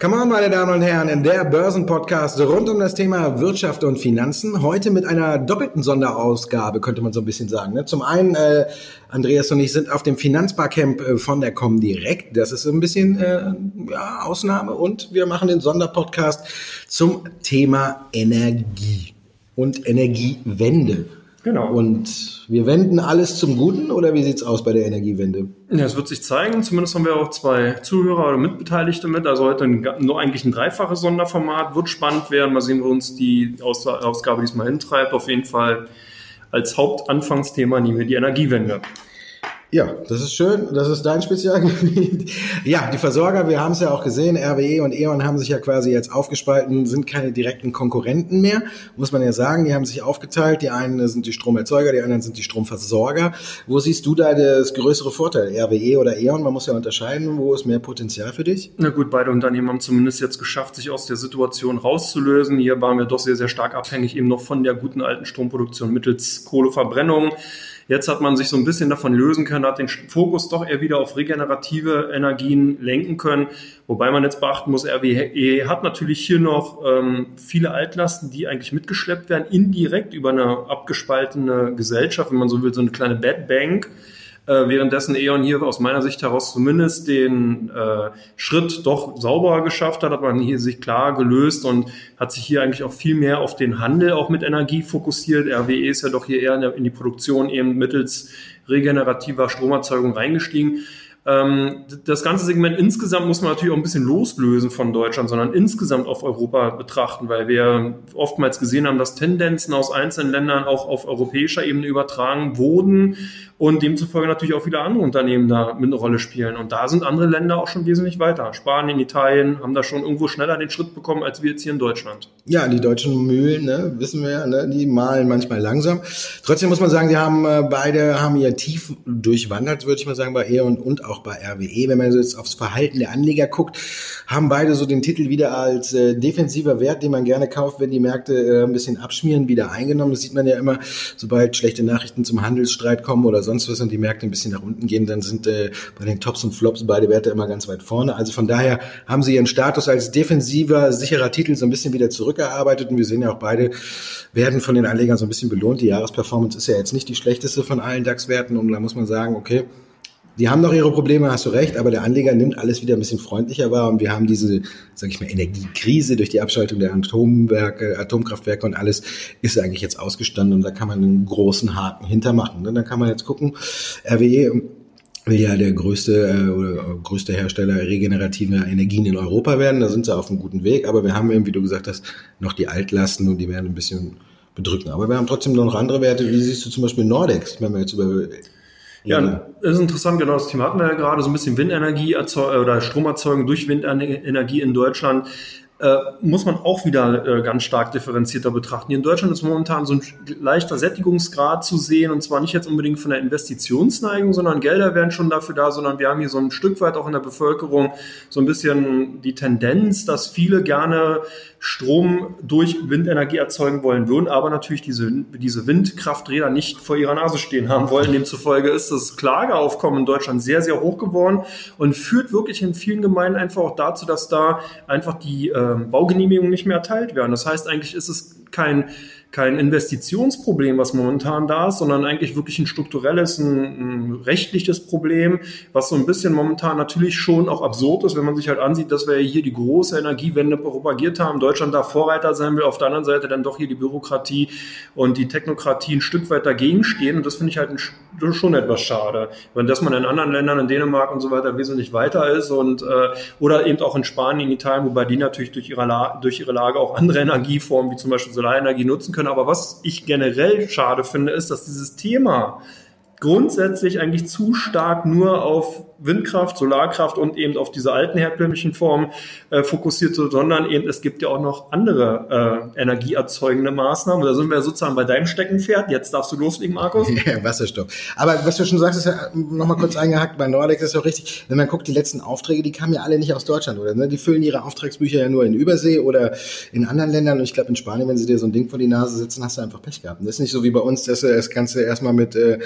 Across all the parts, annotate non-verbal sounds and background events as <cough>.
Come on, meine Damen und Herren, in der Börsenpodcast rund um das Thema Wirtschaft und Finanzen. Heute mit einer doppelten Sonderausgabe, könnte man so ein bisschen sagen. Ne? Zum einen, äh, Andreas und ich sind auf dem Finanzbarcamp äh, von der Comdirect. Das ist ein bisschen äh, ja, Ausnahme. Und wir machen den Sonderpodcast zum Thema Energie und Energiewende. Genau. Und wir wenden alles zum Guten oder wie sieht's aus bei der Energiewende? Ja, es wird sich zeigen. Zumindest haben wir auch zwei Zuhörer oder Mitbeteiligte mit. Also heute ein, nur eigentlich ein dreifaches Sonderformat. Wird spannend werden. Mal sehen, wo uns die Aus Ausgabe diesmal hintreibt. Auf jeden Fall als Hauptanfangsthema nehmen wir die Energiewende. Ja, das ist schön. Das ist dein Spezialgebiet. Ja, die Versorger, wir haben es ja auch gesehen, RWE und E.ON haben sich ja quasi jetzt aufgespalten, sind keine direkten Konkurrenten mehr, muss man ja sagen. Die haben sich aufgeteilt. Die einen sind die Stromerzeuger, die anderen sind die Stromversorger. Wo siehst du da das größere Vorteil? RWE oder E.ON? Man muss ja unterscheiden. Wo ist mehr Potenzial für dich? Na gut, beide Unternehmen haben zumindest jetzt geschafft, sich aus der Situation rauszulösen. Hier waren wir doch sehr, sehr stark abhängig eben noch von der guten alten Stromproduktion mittels Kohleverbrennung. Jetzt hat man sich so ein bisschen davon lösen können, hat den Fokus doch eher wieder auf regenerative Energien lenken können. Wobei man jetzt beachten muss, RWE hat natürlich hier noch ähm, viele Altlasten, die eigentlich mitgeschleppt werden, indirekt über eine abgespaltene Gesellschaft, wenn man so will, so eine kleine Bad Bank äh, währenddessen E.ON hier aus meiner Sicht heraus zumindest den äh, Schritt doch sauberer geschafft hat, hat man hier sich klar gelöst und hat sich hier eigentlich auch viel mehr auf den Handel auch mit Energie fokussiert. RWE ist ja doch hier eher in, die Produktion eben mittels regenerativer Stromerzeugung reingestiegen. Ähm, das ganze Segment insgesamt muss man natürlich auch ein bisschen loslösen von Deutschland, sondern insgesamt auf Europa betrachten, weil wir oftmals gesehen haben, dass Tendenzen aus einzelnen Ländern auch auf europäischer Ebene übertragen wurden und demzufolge natürlich auch viele andere Unternehmen da mit eine Rolle spielen. Und da sind andere Länder auch schon wesentlich weiter. Spanien, Italien haben da schon irgendwo schneller den Schritt bekommen als wir jetzt hier in Deutschland. Ja, die deutschen Mühlen, ne, wissen wir, ne, die malen manchmal langsam. Trotzdem muss man sagen, die haben äh, beide haben ihr tief durchwandert, würde ich mal sagen, bei E.ON und auch bei RWE. Wenn man jetzt aufs Verhalten der Anleger guckt, haben beide so den Titel wieder als äh, defensiver Wert, den man gerne kauft, wenn die Märkte äh, ein bisschen abschmieren, wieder eingenommen. Das sieht man ja immer, sobald schlechte Nachrichten zum Handelsstreit kommen oder sonst was und die Märkte ein bisschen nach unten gehen, dann sind äh, bei den Tops und Flops beide Werte immer ganz weit vorne. Also von daher haben sie ihren Status als defensiver, sicherer Titel so ein bisschen wieder zurückgearbeitet und wir sehen ja auch beide werden von den Anlegern so ein bisschen belohnt. Die Jahresperformance ist ja jetzt nicht die schlechteste von allen DAX-Werten und da muss man sagen, okay, die haben noch ihre Probleme, hast du recht, aber der Anleger nimmt alles wieder ein bisschen freundlicher wahr und wir haben diese, sage ich mal, Energiekrise durch die Abschaltung der Atomwerke, Atomkraftwerke und alles ist eigentlich jetzt ausgestanden und da kann man einen großen Haken hintermachen. Und dann kann man jetzt gucken, RWE will ja der größte äh, oder größte Hersteller regenerativer Energien in Europa werden. Da sind sie auf einem guten Weg, aber wir haben eben, wie du gesagt hast, noch die Altlasten und die werden ein bisschen bedrücken. Aber wir haben trotzdem noch andere Werte. Wie siehst du zum Beispiel Nordex, wenn wir jetzt über ja, das ist interessant, genau das Thema hatten wir ja gerade, so ein bisschen Windenergie oder Stromerzeugung durch Windenergie in Deutschland äh, muss man auch wieder äh, ganz stark differenzierter betrachten. Hier in Deutschland ist momentan so ein leichter Sättigungsgrad zu sehen und zwar nicht jetzt unbedingt von der Investitionsneigung, sondern Gelder werden schon dafür da, sondern wir haben hier so ein Stück weit auch in der Bevölkerung so ein bisschen die Tendenz, dass viele gerne Strom durch Windenergie erzeugen wollen würden, aber natürlich diese, diese Windkrafträder nicht vor ihrer Nase stehen haben wollen. Demzufolge ist das Klageaufkommen in Deutschland sehr, sehr hoch geworden und führt wirklich in vielen Gemeinden einfach auch dazu, dass da einfach die äh, Baugenehmigungen nicht mehr erteilt werden. Das heißt, eigentlich ist es kein kein Investitionsproblem, was momentan da ist, sondern eigentlich wirklich ein strukturelles, ein, ein, rechtliches Problem, was so ein bisschen momentan natürlich schon auch absurd ist, wenn man sich halt ansieht, dass wir hier die große Energiewende propagiert haben, Deutschland da Vorreiter sein will, auf der anderen Seite dann doch hier die Bürokratie und die Technokratie ein Stück weit dagegen stehen. Und das finde ich halt ein, schon etwas schade, wenn das man in anderen Ländern, in Dänemark und so weiter wesentlich weiter ist und äh, oder eben auch in Spanien, in Italien, wobei die natürlich durch ihre, La durch ihre Lage auch andere Energieformen wie zum Beispiel Solarenergie nutzen können können. Aber was ich generell schade finde, ist, dass dieses Thema grundsätzlich eigentlich zu stark nur auf Windkraft, Solarkraft und eben auf diese alten herkömmlichen Formen äh, fokussiert, sondern eben es gibt ja auch noch andere äh, energieerzeugende Maßnahmen. Da sind wir sozusagen bei deinem Steckenpferd. Jetzt darfst du loslegen, Markus. <laughs> Ja, Wasserstoff. Aber was du schon sagst, ist ja nochmal kurz eingehackt bei Nordex, ist ja richtig. Wenn man guckt, die letzten Aufträge, die kamen ja alle nicht aus Deutschland, oder? Ne? Die füllen ihre Auftragsbücher ja nur in Übersee oder in anderen Ländern. Und ich glaube, in Spanien, wenn sie dir so ein Ding vor die Nase setzen, hast du einfach Pech gehabt. Und das ist nicht so wie bei uns, dass du das Ganze erstmal mit äh,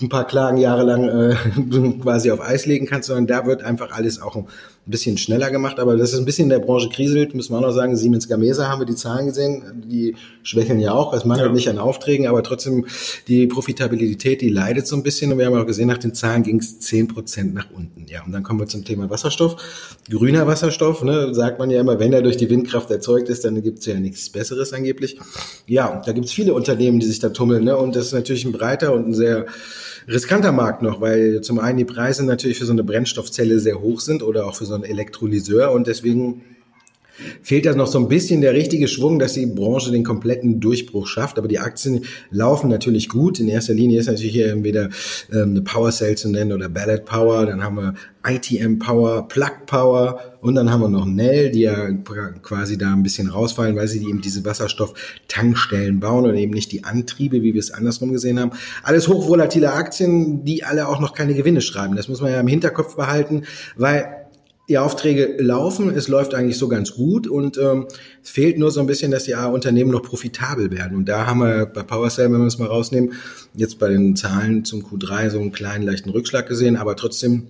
ein paar Klagen jahrelang äh, <laughs> quasi auf Eis legen kannst, sondern da wird einfach alles auch ein bisschen schneller gemacht. Aber das ist ein bisschen in der Branche kriselt, müssen wir auch noch sagen. Siemens Gamesa haben wir die Zahlen gesehen, die schwächeln ja auch. Es mangelt ja. nicht an Aufträgen, aber trotzdem die Profitabilität, die leidet so ein bisschen. Und wir haben auch gesehen, nach den Zahlen ging es zehn Prozent nach unten. Ja, und dann kommen wir zum Thema Wasserstoff. Grüner Wasserstoff, ne, sagt man ja immer, wenn er durch die Windkraft erzeugt ist, dann gibt es ja nichts Besseres angeblich. Ja, da gibt es viele Unternehmen, die sich da tummeln. Ne? Und das ist natürlich ein breiter und ein sehr riskanter Markt noch, weil zum einen die Preise natürlich für so eine Brennstoffzelle sehr hoch sind oder auch für so einen Elektrolyseur und deswegen fehlt da noch so ein bisschen der richtige Schwung, dass die Branche den kompletten Durchbruch schafft. Aber die Aktien laufen natürlich gut. In erster Linie ist natürlich hier entweder ähm, eine Power Cell zu nennen oder Ballot Power. Dann haben wir ITM Power, Plug Power und dann haben wir noch Nell, die ja quasi da ein bisschen rausfallen, weil sie eben diese Wasserstoff-Tankstellen bauen und eben nicht die Antriebe, wie wir es andersrum gesehen haben. Alles hochvolatile Aktien, die alle auch noch keine Gewinne schreiben. Das muss man ja im Hinterkopf behalten, weil die Aufträge laufen, es läuft eigentlich so ganz gut und ähm, es fehlt nur so ein bisschen, dass die Unternehmen noch profitabel werden. Und da haben wir bei PowerCell, wenn wir es mal rausnehmen, jetzt bei den Zahlen zum Q3 so einen kleinen leichten Rückschlag gesehen, aber trotzdem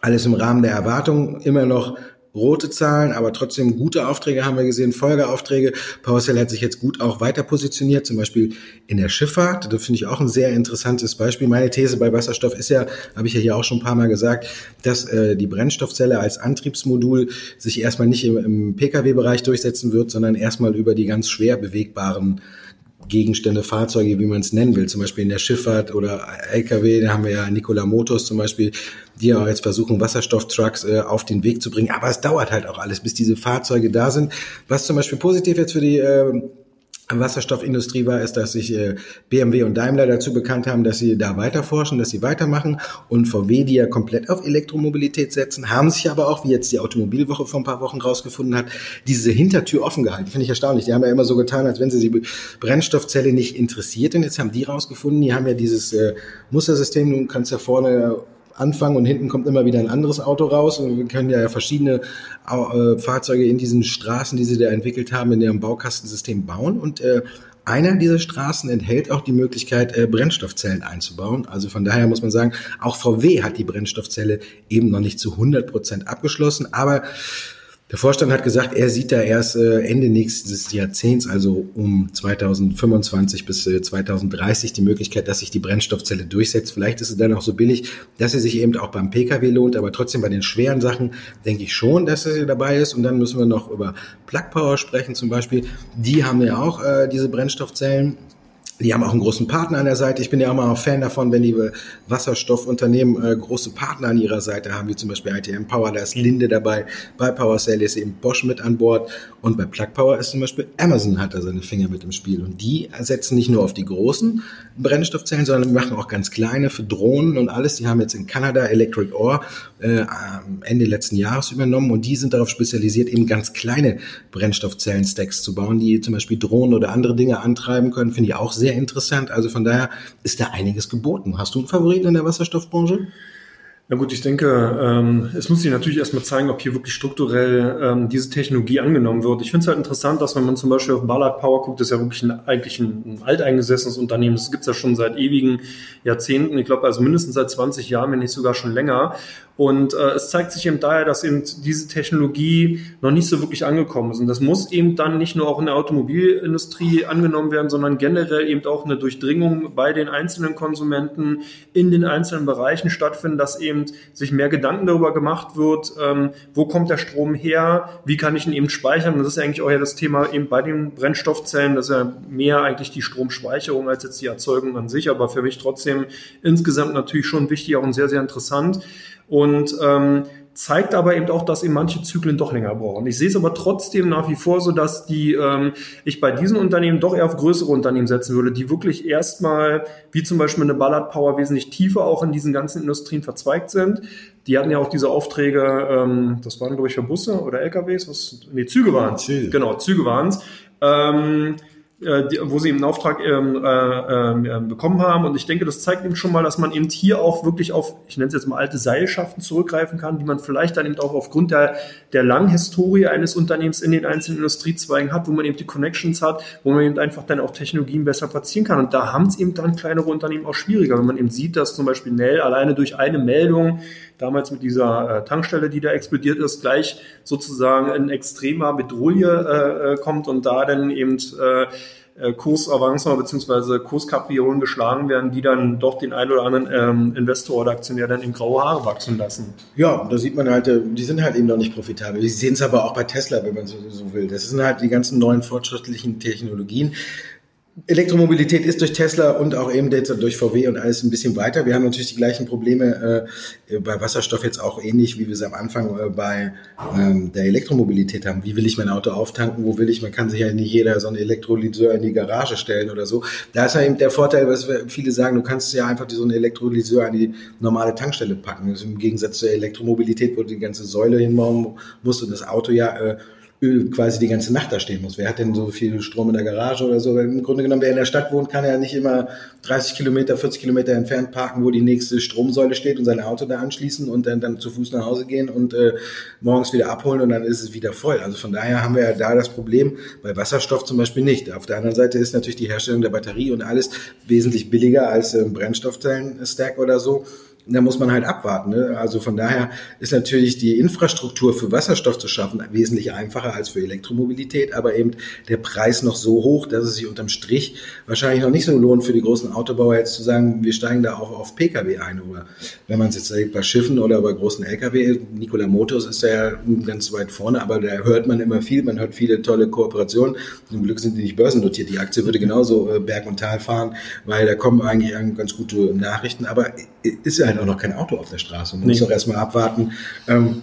alles im Rahmen der Erwartungen immer noch rote Zahlen, aber trotzdem gute Aufträge haben wir gesehen, Folgeaufträge. PowerCell hat sich jetzt gut auch weiter positioniert, zum Beispiel in der Schifffahrt. Das finde ich auch ein sehr interessantes Beispiel. Meine These bei Wasserstoff ist ja, habe ich ja hier auch schon ein paar Mal gesagt, dass äh, die Brennstoffzelle als Antriebsmodul sich erstmal nicht im, im Pkw-Bereich durchsetzen wird, sondern erstmal über die ganz schwer bewegbaren Gegenstände, Fahrzeuge, wie man es nennen will, zum Beispiel in der Schifffahrt oder LKW, da haben wir ja Nikola Motors zum Beispiel, die auch jetzt versuchen, Wasserstofftrucks äh, auf den Weg zu bringen. Aber es dauert halt auch alles, bis diese Fahrzeuge da sind. Was zum Beispiel positiv jetzt für die äh, Wasserstoffindustrie war, ist, dass sich äh, BMW und Daimler dazu bekannt haben, dass sie da weiter forschen, dass sie weitermachen und VW, die ja komplett auf Elektromobilität setzen, haben sich aber auch, wie jetzt die Automobilwoche vor ein paar Wochen rausgefunden hat, diese Hintertür offen gehalten. Finde ich erstaunlich. Die haben ja immer so getan, als wenn sie die Brennstoffzelle nicht interessiert. Und jetzt haben die rausgefunden, die haben ja dieses äh, Mustersystem, du kannst ja vorne anfangen und hinten kommt immer wieder ein anderes Auto raus. Und wir können ja verschiedene äh, Fahrzeuge in diesen Straßen, die sie da entwickelt haben, in ihrem Baukastensystem bauen. Und äh, einer dieser Straßen enthält auch die Möglichkeit, äh, Brennstoffzellen einzubauen. Also von daher muss man sagen, auch VW hat die Brennstoffzelle eben noch nicht zu 100 Prozent abgeschlossen, aber der Vorstand hat gesagt, er sieht da erst äh, Ende nächstes Jahrzehnts, also um 2025 bis 2030, äh, die Möglichkeit, dass sich die Brennstoffzelle durchsetzt. Vielleicht ist es dann auch so billig, dass sie sich eben auch beim Pkw lohnt, aber trotzdem bei den schweren Sachen denke ich schon, dass sie dabei ist. Und dann müssen wir noch über Plug Power sprechen zum Beispiel. Die haben ja auch äh, diese Brennstoffzellen die haben auch einen großen Partner an der Seite. Ich bin ja auch mal ein Fan davon, wenn die Wasserstoffunternehmen äh, große Partner an ihrer Seite haben, wie zum Beispiel ITM Power, da ist Linde dabei, bei PowerCell ist eben Bosch mit an Bord und bei Plug Power ist zum Beispiel Amazon hat da seine Finger mit im Spiel. Und die setzen nicht nur auf die großen Brennstoffzellen, sondern machen auch ganz kleine für Drohnen und alles. Die haben jetzt in Kanada Electric Ore äh, Ende letzten Jahres übernommen und die sind darauf spezialisiert, eben ganz kleine Brennstoffzellen-Stacks zu bauen, die zum Beispiel Drohnen oder andere Dinge antreiben können. Finde ich auch sehr sehr interessant. Also von daher ist da einiges geboten. Hast du einen Favoriten in der Wasserstoffbranche? Na gut, ich denke, ähm, es muss sich natürlich erstmal zeigen, ob hier wirklich strukturell ähm, diese Technologie angenommen wird. Ich finde es halt interessant, dass wenn man zum Beispiel auf Ballard Power guckt, das ist ja wirklich ein, eigentlich ein, ein alteingesessenes Unternehmen. Das gibt es ja schon seit ewigen Jahrzehnten. Ich glaube, also mindestens seit 20 Jahren, wenn nicht sogar schon länger. Und äh, es zeigt sich eben daher, dass eben diese Technologie noch nicht so wirklich angekommen ist. Und das muss eben dann nicht nur auch in der Automobilindustrie angenommen werden, sondern generell eben auch eine Durchdringung bei den einzelnen Konsumenten in den einzelnen Bereichen stattfinden, dass eben sich mehr Gedanken darüber gemacht wird, ähm, wo kommt der Strom her, wie kann ich ihn eben speichern. Das ist eigentlich auch ja das Thema eben bei den Brennstoffzellen, das ist ja mehr eigentlich die Stromspeicherung als jetzt die Erzeugung an sich, aber für mich trotzdem insgesamt natürlich schon wichtig, auch und sehr, sehr interessant und ähm, zeigt aber eben auch, dass eben manche Zyklen doch länger brauchen. Ich sehe es aber trotzdem nach wie vor so, dass die ähm, ich bei diesen Unternehmen doch eher auf größere Unternehmen setzen würde, die wirklich erstmal, wie zum Beispiel eine Ballard Power, wesentlich tiefer auch in diesen ganzen Industrien verzweigt sind. Die hatten ja auch diese Aufträge, ähm, das waren glaube ich für Busse oder LKWs, was nee Züge waren es, Genau, Züge waren es. Ähm, äh, die, wo sie einen Auftrag ähm, äh, äh, bekommen haben. Und ich denke, das zeigt eben schon mal, dass man eben hier auch wirklich auf, ich nenne es jetzt mal alte Seilschaften zurückgreifen kann, die man vielleicht dann eben auch aufgrund der, der langen Historie eines Unternehmens in den einzelnen Industriezweigen hat, wo man eben die Connections hat, wo man eben einfach dann auch Technologien besser platzieren kann. Und da haben es eben dann kleinere Unternehmen auch schwieriger, wenn man eben sieht, dass zum Beispiel Nell alleine durch eine Meldung damals mit dieser äh, Tankstelle, die da explodiert ist, gleich sozusagen in extremer Bedrohung äh, äh, kommt und da dann eben äh, äh, Kursavancen bzw. Kurskapriolen geschlagen werden, die dann doch den einen oder anderen ähm, Investor oder Aktionär dann in graue Haare wachsen lassen. Ja, da sieht man halt, äh, die sind halt eben noch nicht profitabel. Sie sehen es aber auch bei Tesla, wenn man so, so will. Das sind halt die ganzen neuen fortschrittlichen Technologien. Elektromobilität ist durch Tesla und auch eben durch VW und alles ein bisschen weiter. Wir haben natürlich die gleichen Probleme äh, bei Wasserstoff jetzt auch ähnlich, wie wir es am Anfang äh, bei ähm, der Elektromobilität haben. Wie will ich mein Auto auftanken? Wo will ich? Man kann sich ja nicht jeder so einen Elektrolyseur in die Garage stellen oder so. Da ist ja eben der Vorteil, was viele sagen, du kannst ja einfach so einen Elektrolyseur an die normale Tankstelle packen. Das ist Im Gegensatz zur Elektromobilität, wo du die ganze Säule hinbauen musst und das Auto ja äh, quasi die ganze Nacht da stehen muss. Wer hat denn so viel Strom in der Garage oder so? Weil Im Grunde genommen, wer in der Stadt wohnt, kann ja nicht immer 30 Kilometer, 40 Kilometer entfernt parken, wo die nächste Stromsäule steht und sein Auto da anschließen und dann, dann zu Fuß nach Hause gehen und äh, morgens wieder abholen und dann ist es wieder voll. Also von daher haben wir ja da das Problem bei Wasserstoff zum Beispiel nicht. Auf der anderen Seite ist natürlich die Herstellung der Batterie und alles wesentlich billiger als äh, Brennstoffzellen-Stack oder so da muss man halt abwarten. Ne? Also von daher ist natürlich die Infrastruktur für Wasserstoff zu schaffen wesentlich einfacher als für Elektromobilität, aber eben der Preis noch so hoch, dass es sich unterm Strich wahrscheinlich noch nicht so lohnt für die großen Autobauer jetzt zu sagen, wir steigen da auch auf Pkw ein. Oder wenn man es jetzt bei Schiffen oder bei großen Lkw, Nikola Motors ist ja ganz weit vorne, aber da hört man immer viel, man hört viele tolle Kooperationen. Zum Glück sind die nicht börsennotiert. Die Aktie würde genauso äh, Berg und Tal fahren, weil da kommen eigentlich ganz gute Nachrichten, aber ist ja halt auch noch kein Auto auf der Straße. Man nee. muss auch erstmal abwarten, ähm,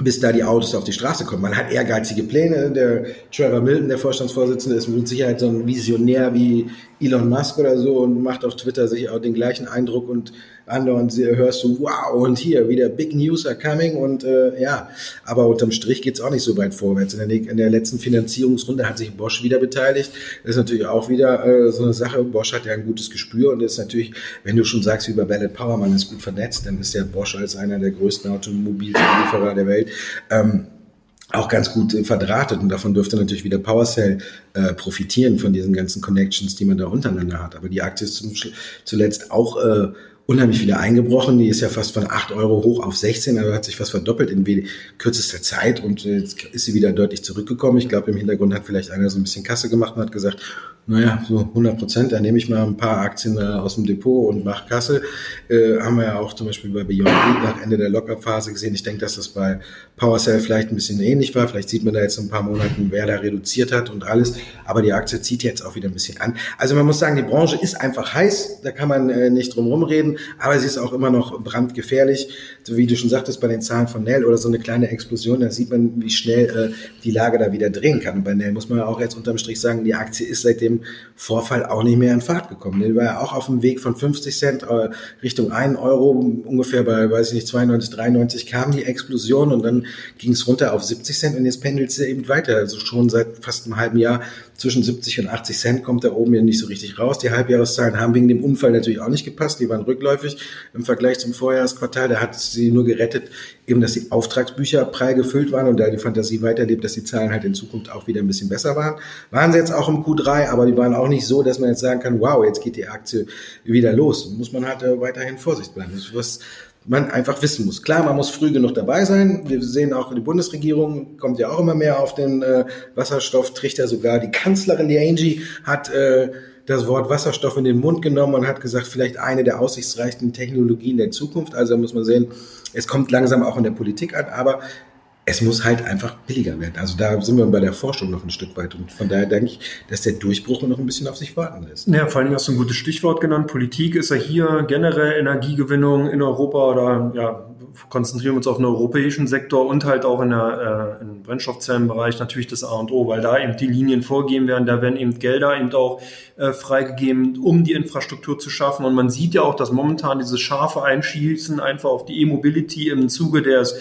bis da die Autos auf die Straße kommen. Man hat ehrgeizige Pläne. Der Trevor Milton, der Vorstandsvorsitzende, ist mit Sicherheit so ein Visionär wie Elon Musk oder so und macht auf Twitter sich auch den gleichen Eindruck und andauernd hörst du, wow, und hier wieder Big News are coming und äh, ja, aber unterm Strich geht's auch nicht so weit vorwärts. In der, in der letzten Finanzierungsrunde hat sich Bosch wieder beteiligt. Das ist natürlich auch wieder äh, so eine Sache. Bosch hat ja ein gutes Gespür und ist natürlich, wenn du schon sagst, wie bei Ballard Power, man ist gut vernetzt, dann ist ja Bosch als einer der größten Automobilzulieferer der Welt. Ähm, auch ganz gut äh, verdrahtet und davon dürfte natürlich wieder PowerCell äh, profitieren von diesen ganzen Connections, die man da untereinander hat. Aber die Aktie ist zum, zuletzt auch äh, unheimlich wieder eingebrochen. Die ist ja fast von 8 Euro hoch auf 16, also hat sich fast verdoppelt in kürzester Zeit und jetzt ist sie wieder deutlich zurückgekommen. Ich glaube, im Hintergrund hat vielleicht einer so ein bisschen Kasse gemacht und hat gesagt, naja, so 100 Prozent, da nehme ich mal ein paar Aktien äh, aus dem Depot und mache Kasse. Äh, haben wir ja auch zum Beispiel bei Beyond Meat nach Ende der Lockerphase gesehen. Ich denke, dass das bei PowerCell vielleicht ein bisschen ähnlich war. Vielleicht sieht man da jetzt ein paar Monaten, wer da reduziert hat und alles. Aber die Aktie zieht jetzt auch wieder ein bisschen an. Also man muss sagen, die Branche ist einfach heiß. Da kann man äh, nicht drum rumreden. Aber sie ist auch immer noch brandgefährlich. Wie du schon sagtest, bei den Zahlen von Nell oder so eine kleine Explosion, da sieht man, wie schnell äh, die Lage da wieder drehen kann. Und bei Nell muss man auch jetzt unterm Strich sagen, die Aktie ist seitdem Vorfall auch nicht mehr in Fahrt gekommen. Der war ja auch auf dem Weg von 50 Cent äh, Richtung 1 Euro, ungefähr bei, weiß ich nicht, 92, 93 kam die Explosion und dann ging es runter auf 70 Cent und jetzt pendelt sie eben weiter. Also schon seit fast einem halben Jahr zwischen 70 und 80 Cent kommt da oben ja nicht so richtig raus. Die Halbjahreszahlen haben wegen dem Unfall natürlich auch nicht gepasst. Die waren rückläufig im Vergleich zum Vorjahresquartal. Da hat sie nur gerettet, eben, dass die Auftragsbücher prall gefüllt waren und da die Fantasie weiterlebt, dass die Zahlen halt in Zukunft auch wieder ein bisschen besser waren. Waren sie jetzt auch im Q3, aber die waren auch nicht so, dass man jetzt sagen kann, wow, jetzt geht die Aktie wieder los. Muss man halt äh, weiterhin Vorsicht bleiben. Was, man einfach wissen muss. Klar, man muss früh genug dabei sein. Wir sehen auch, die Bundesregierung kommt ja auch immer mehr auf den äh, Wasserstofftrichter. Sogar die Kanzlerin, die Angie, hat äh, das Wort Wasserstoff in den Mund genommen und hat gesagt, vielleicht eine der aussichtsreichsten Technologien der Zukunft. Also muss man sehen, es kommt langsam auch in der Politik an, aber es muss halt einfach billiger werden. Also da sind wir bei der Forschung noch ein Stück weit. Und von daher denke ich, dass der Durchbruch noch ein bisschen auf sich warten lässt. Ja, vor Dingen hast du ein gutes Stichwort genannt. Politik ist ja hier generell Energiegewinnung in Europa oder ja, konzentrieren wir uns auf den europäischen Sektor und halt auch in der, äh, im Brennstoffzellenbereich natürlich das A und O, weil da eben die Linien vorgegeben werden. Da werden eben Gelder eben auch äh, freigegeben, um die Infrastruktur zu schaffen. Und man sieht ja auch, dass momentan dieses scharfe Einschießen einfach auf die E-Mobility im Zuge des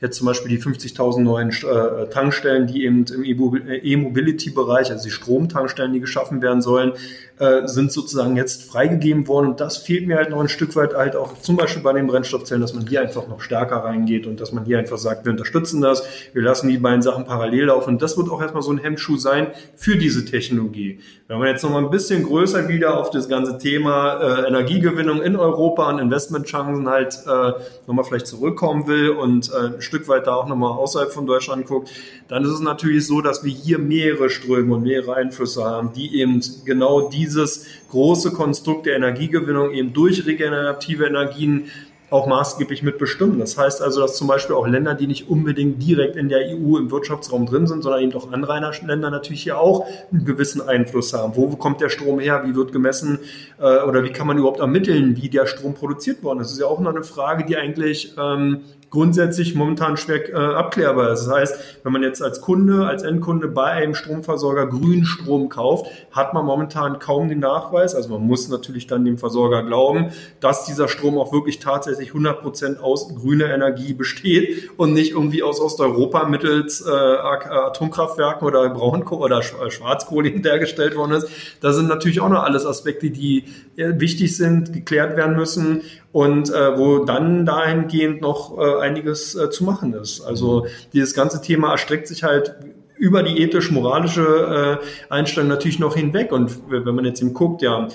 jetzt zum Beispiel die 50.000 neuen äh, Tankstellen, die eben im E-Mobility-Bereich, also die Stromtankstellen, die geschaffen werden sollen, äh, sind sozusagen jetzt freigegeben worden. Und das fehlt mir halt noch ein Stück weit halt auch zum Beispiel bei den Brennstoffzellen, dass man hier einfach noch stärker reingeht und dass man hier einfach sagt, wir unterstützen das, wir lassen die beiden Sachen parallel laufen. Und das wird auch erstmal so ein Hemmschuh sein für diese Technologie. Wenn man jetzt noch mal ein bisschen größer wieder auf das ganze Thema äh, Energiegewinnung in Europa und Investmentchancen halt äh, nochmal vielleicht zurückkommen will und äh, ein Stück weit da auch nochmal außerhalb von Deutschland guckt, dann ist es natürlich so, dass wir hier mehrere Ströme und mehrere Einflüsse haben, die eben genau dieses große Konstrukt der Energiegewinnung eben durch regenerative Energien auch maßgeblich mitbestimmen. Das heißt also, dass zum Beispiel auch Länder, die nicht unbedingt direkt in der EU im Wirtschaftsraum drin sind, sondern eben auch Anrainerländer natürlich hier auch einen gewissen Einfluss haben. Wo kommt der Strom her? Wie wird gemessen? Äh, oder wie kann man überhaupt ermitteln, wie der Strom produziert worden ist? Das ist ja auch noch eine Frage, die eigentlich ähm, grundsätzlich momentan schwer äh, abklärbar ist. Das heißt, wenn man jetzt als Kunde, als Endkunde bei einem Stromversorger grünen Strom kauft, hat man momentan kaum den Nachweis. Also man muss natürlich dann dem Versorger glauben, dass dieser Strom auch wirklich tatsächlich 100 Prozent aus grüner Energie besteht und nicht irgendwie aus Osteuropa mittels äh, Atomkraftwerken oder Braunkohle oder Schwarzkohle hinterhergestellt worden ist. Das sind natürlich auch noch alles Aspekte, die äh, wichtig sind, geklärt werden müssen und äh, wo dann dahingehend noch äh, einiges äh, zu machen ist. Also dieses ganze Thema erstreckt sich halt über die ethisch-moralische äh, Einstellung natürlich noch hinweg. Und wenn man jetzt eben guckt, ja,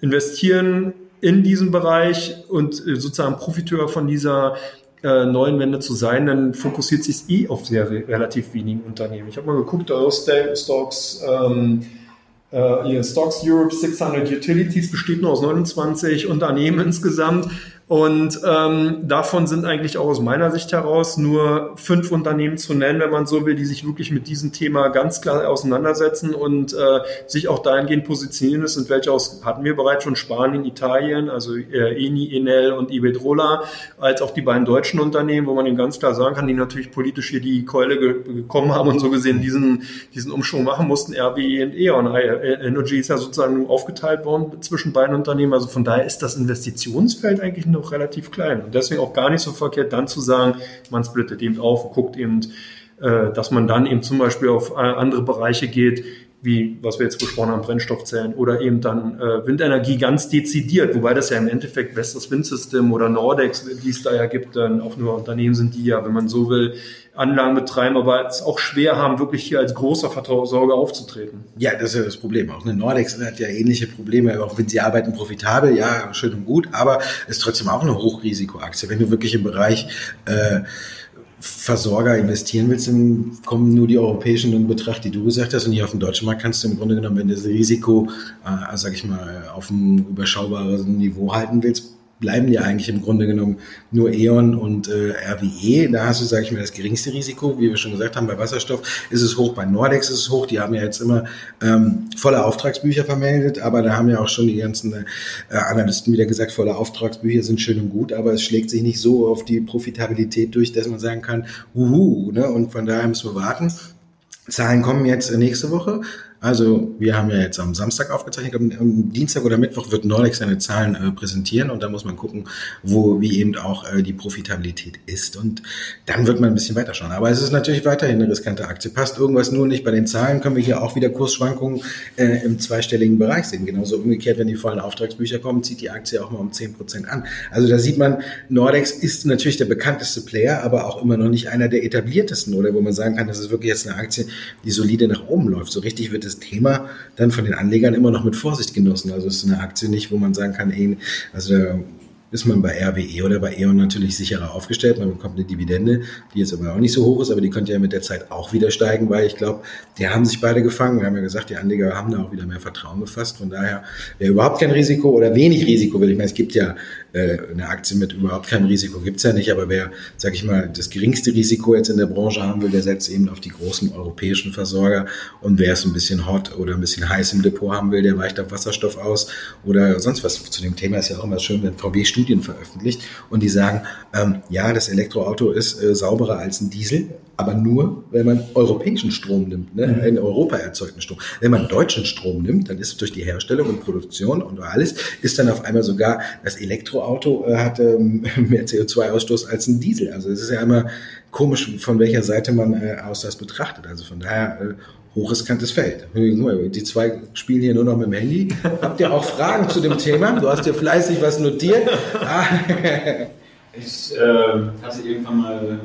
investieren in diesem Bereich und äh, sozusagen Profiteur von dieser äh, neuen Wende zu sein, dann fokussiert sich eh auf sehr relativ wenigen Unternehmen. Ich habe mal geguckt, aus Stocks ähm, Uh, Stocks Europe 600 Utilities besteht nur aus 29 Unternehmen insgesamt. Und ähm, davon sind eigentlich auch aus meiner Sicht heraus nur fünf Unternehmen zu nennen, wenn man so will, die sich wirklich mit diesem Thema ganz klar auseinandersetzen und äh, sich auch dahingehend positionieren. Das sind welche aus, hatten wir bereits schon Spanien, Italien, also äh, Eni, Enel und Iberdrola, als auch die beiden deutschen Unternehmen, wo man eben ganz klar sagen kann, die natürlich politisch hier die Keule ge gekommen haben und so gesehen diesen, diesen Umschwung machen mussten, RWE und E.ON. Äh, Energy ist ja sozusagen aufgeteilt worden zwischen beiden Unternehmen. Also von daher ist das Investitionsfeld eigentlich noch noch relativ klein. Und deswegen auch gar nicht so verkehrt, dann zu sagen, man splittet eben auf und guckt eben, äh, dass man dann eben zum Beispiel auf äh, andere Bereiche geht, wie was wir jetzt besprochen haben, Brennstoffzellen oder eben dann äh, Windenergie ganz dezidiert, wobei das ja im Endeffekt Vestas Windsystem oder Nordex, die es da ja gibt, dann auch nur Unternehmen sind, die ja, wenn man so will, Anlagen betreiben, aber es auch schwer haben, wirklich hier als großer Versorger aufzutreten. Ja, das ist ja das Problem. Auch eine Nordex hat ja ähnliche Probleme, auch wenn sie arbeiten profitabel, ja, schön und gut, aber ist trotzdem auch eine Hochrisikoaktie. Wenn du wirklich im Bereich äh, Versorger investieren willst, dann kommen nur die europäischen in Betracht, die du gesagt hast. Und hier auf dem deutschen Markt kannst du im Grunde genommen, wenn du das Risiko, äh, sag ich mal, auf einem überschaubaren Niveau halten willst, bleiben ja eigentlich im Grunde genommen nur E.ON und äh, RWE. Da hast du, sage ich mal, das geringste Risiko. Wie wir schon gesagt haben, bei Wasserstoff ist es hoch, bei Nordex ist es hoch. Die haben ja jetzt immer ähm, volle Auftragsbücher vermeldet, aber da haben ja auch schon die ganzen äh, Analysten wieder gesagt, volle Auftragsbücher sind schön und gut, aber es schlägt sich nicht so auf die Profitabilität durch, dass man sagen kann, uhu, ne? und von daher müssen wir warten. Zahlen kommen jetzt nächste Woche. Also wir haben ja jetzt am Samstag aufgezeichnet, am Dienstag oder Mittwoch wird Nordex seine Zahlen äh, präsentieren und da muss man gucken, wo wie eben auch äh, die Profitabilität ist und dann wird man ein bisschen weiter schauen. Aber es ist natürlich weiterhin eine riskante Aktie. Passt irgendwas nur nicht bei den Zahlen, können wir hier auch wieder Kursschwankungen äh, im zweistelligen Bereich sehen. Genauso umgekehrt, wenn die vollen Auftragsbücher kommen, zieht die Aktie auch mal um zehn Prozent an. Also da sieht man, Nordex ist natürlich der bekannteste Player, aber auch immer noch nicht einer der etabliertesten oder wo man sagen kann, das ist wirklich jetzt eine Aktie, die solide nach oben läuft. So richtig wird das Thema dann von den Anlegern immer noch mit Vorsicht genossen. Also es ist eine Aktie nicht, wo man sagen kann, ey, also da ist man bei RWE oder bei E.ON natürlich sicherer aufgestellt. Man bekommt eine Dividende, die jetzt aber auch nicht so hoch ist, aber die könnte ja mit der Zeit auch wieder steigen, weil ich glaube, die haben sich beide gefangen. Wir haben ja gesagt, die Anleger haben da auch wieder mehr Vertrauen gefasst. Von daher wäre überhaupt kein Risiko oder wenig Risiko, will ich meine, es gibt ja äh, eine Aktie mit überhaupt keinem Risiko gibt's ja nicht, aber wer, sag ich mal, das geringste Risiko jetzt in der Branche haben will, der setzt eben auf die großen europäischen Versorger und wer es ein bisschen hot oder ein bisschen heiß im Depot haben will, der weicht auf Wasserstoff aus oder sonst was. Zu dem Thema ist ja auch immer schön, wenn VW Studien veröffentlicht und die sagen, ähm, ja, das Elektroauto ist äh, sauberer als ein Diesel, aber nur, wenn man europäischen Strom nimmt, ne? Mhm. in Europa erzeugten Strom. Wenn man deutschen Strom nimmt, dann ist durch die Herstellung und Produktion und alles, ist dann auf einmal sogar das Elektroauto äh, hat ähm, <laughs> mehr CO2-Ausstoß als ein Diesel. Also es ist ja immer komisch, von welcher Seite man äh, aus das betrachtet. Also von daher äh, hochriskantes Feld. Die zwei spielen hier nur noch mit dem Handy. <laughs> Habt ihr auch Fragen zu dem Thema? Du hast dir fleißig was notiert. <laughs> ich äh, hatte irgendwann mal